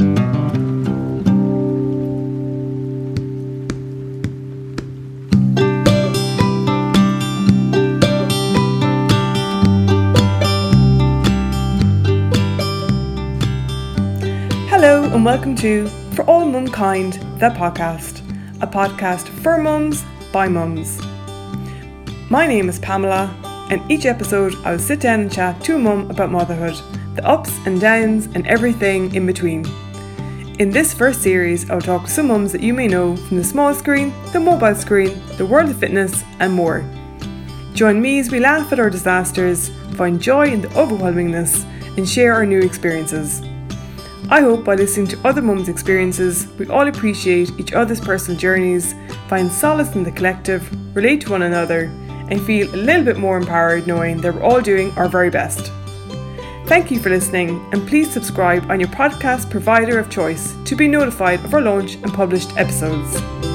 Hello and welcome to For All Mumkind, the podcast, a podcast for mums by mums. My name is Pamela, and each episode I'll sit down and chat to a mum about motherhood, the ups and downs, and everything in between. In this first series, I'll talk to some mums that you may know from the small screen, the mobile screen, the world of fitness, and more. Join me as we laugh at our disasters, find joy in the overwhelmingness, and share our new experiences. I hope by listening to other mums' experiences, we all appreciate each other's personal journeys, find solace in the collective, relate to one another, and feel a little bit more empowered knowing that we're all doing our very best. Thank you for listening, and please subscribe on your podcast provider of choice to be notified of our launch and published episodes.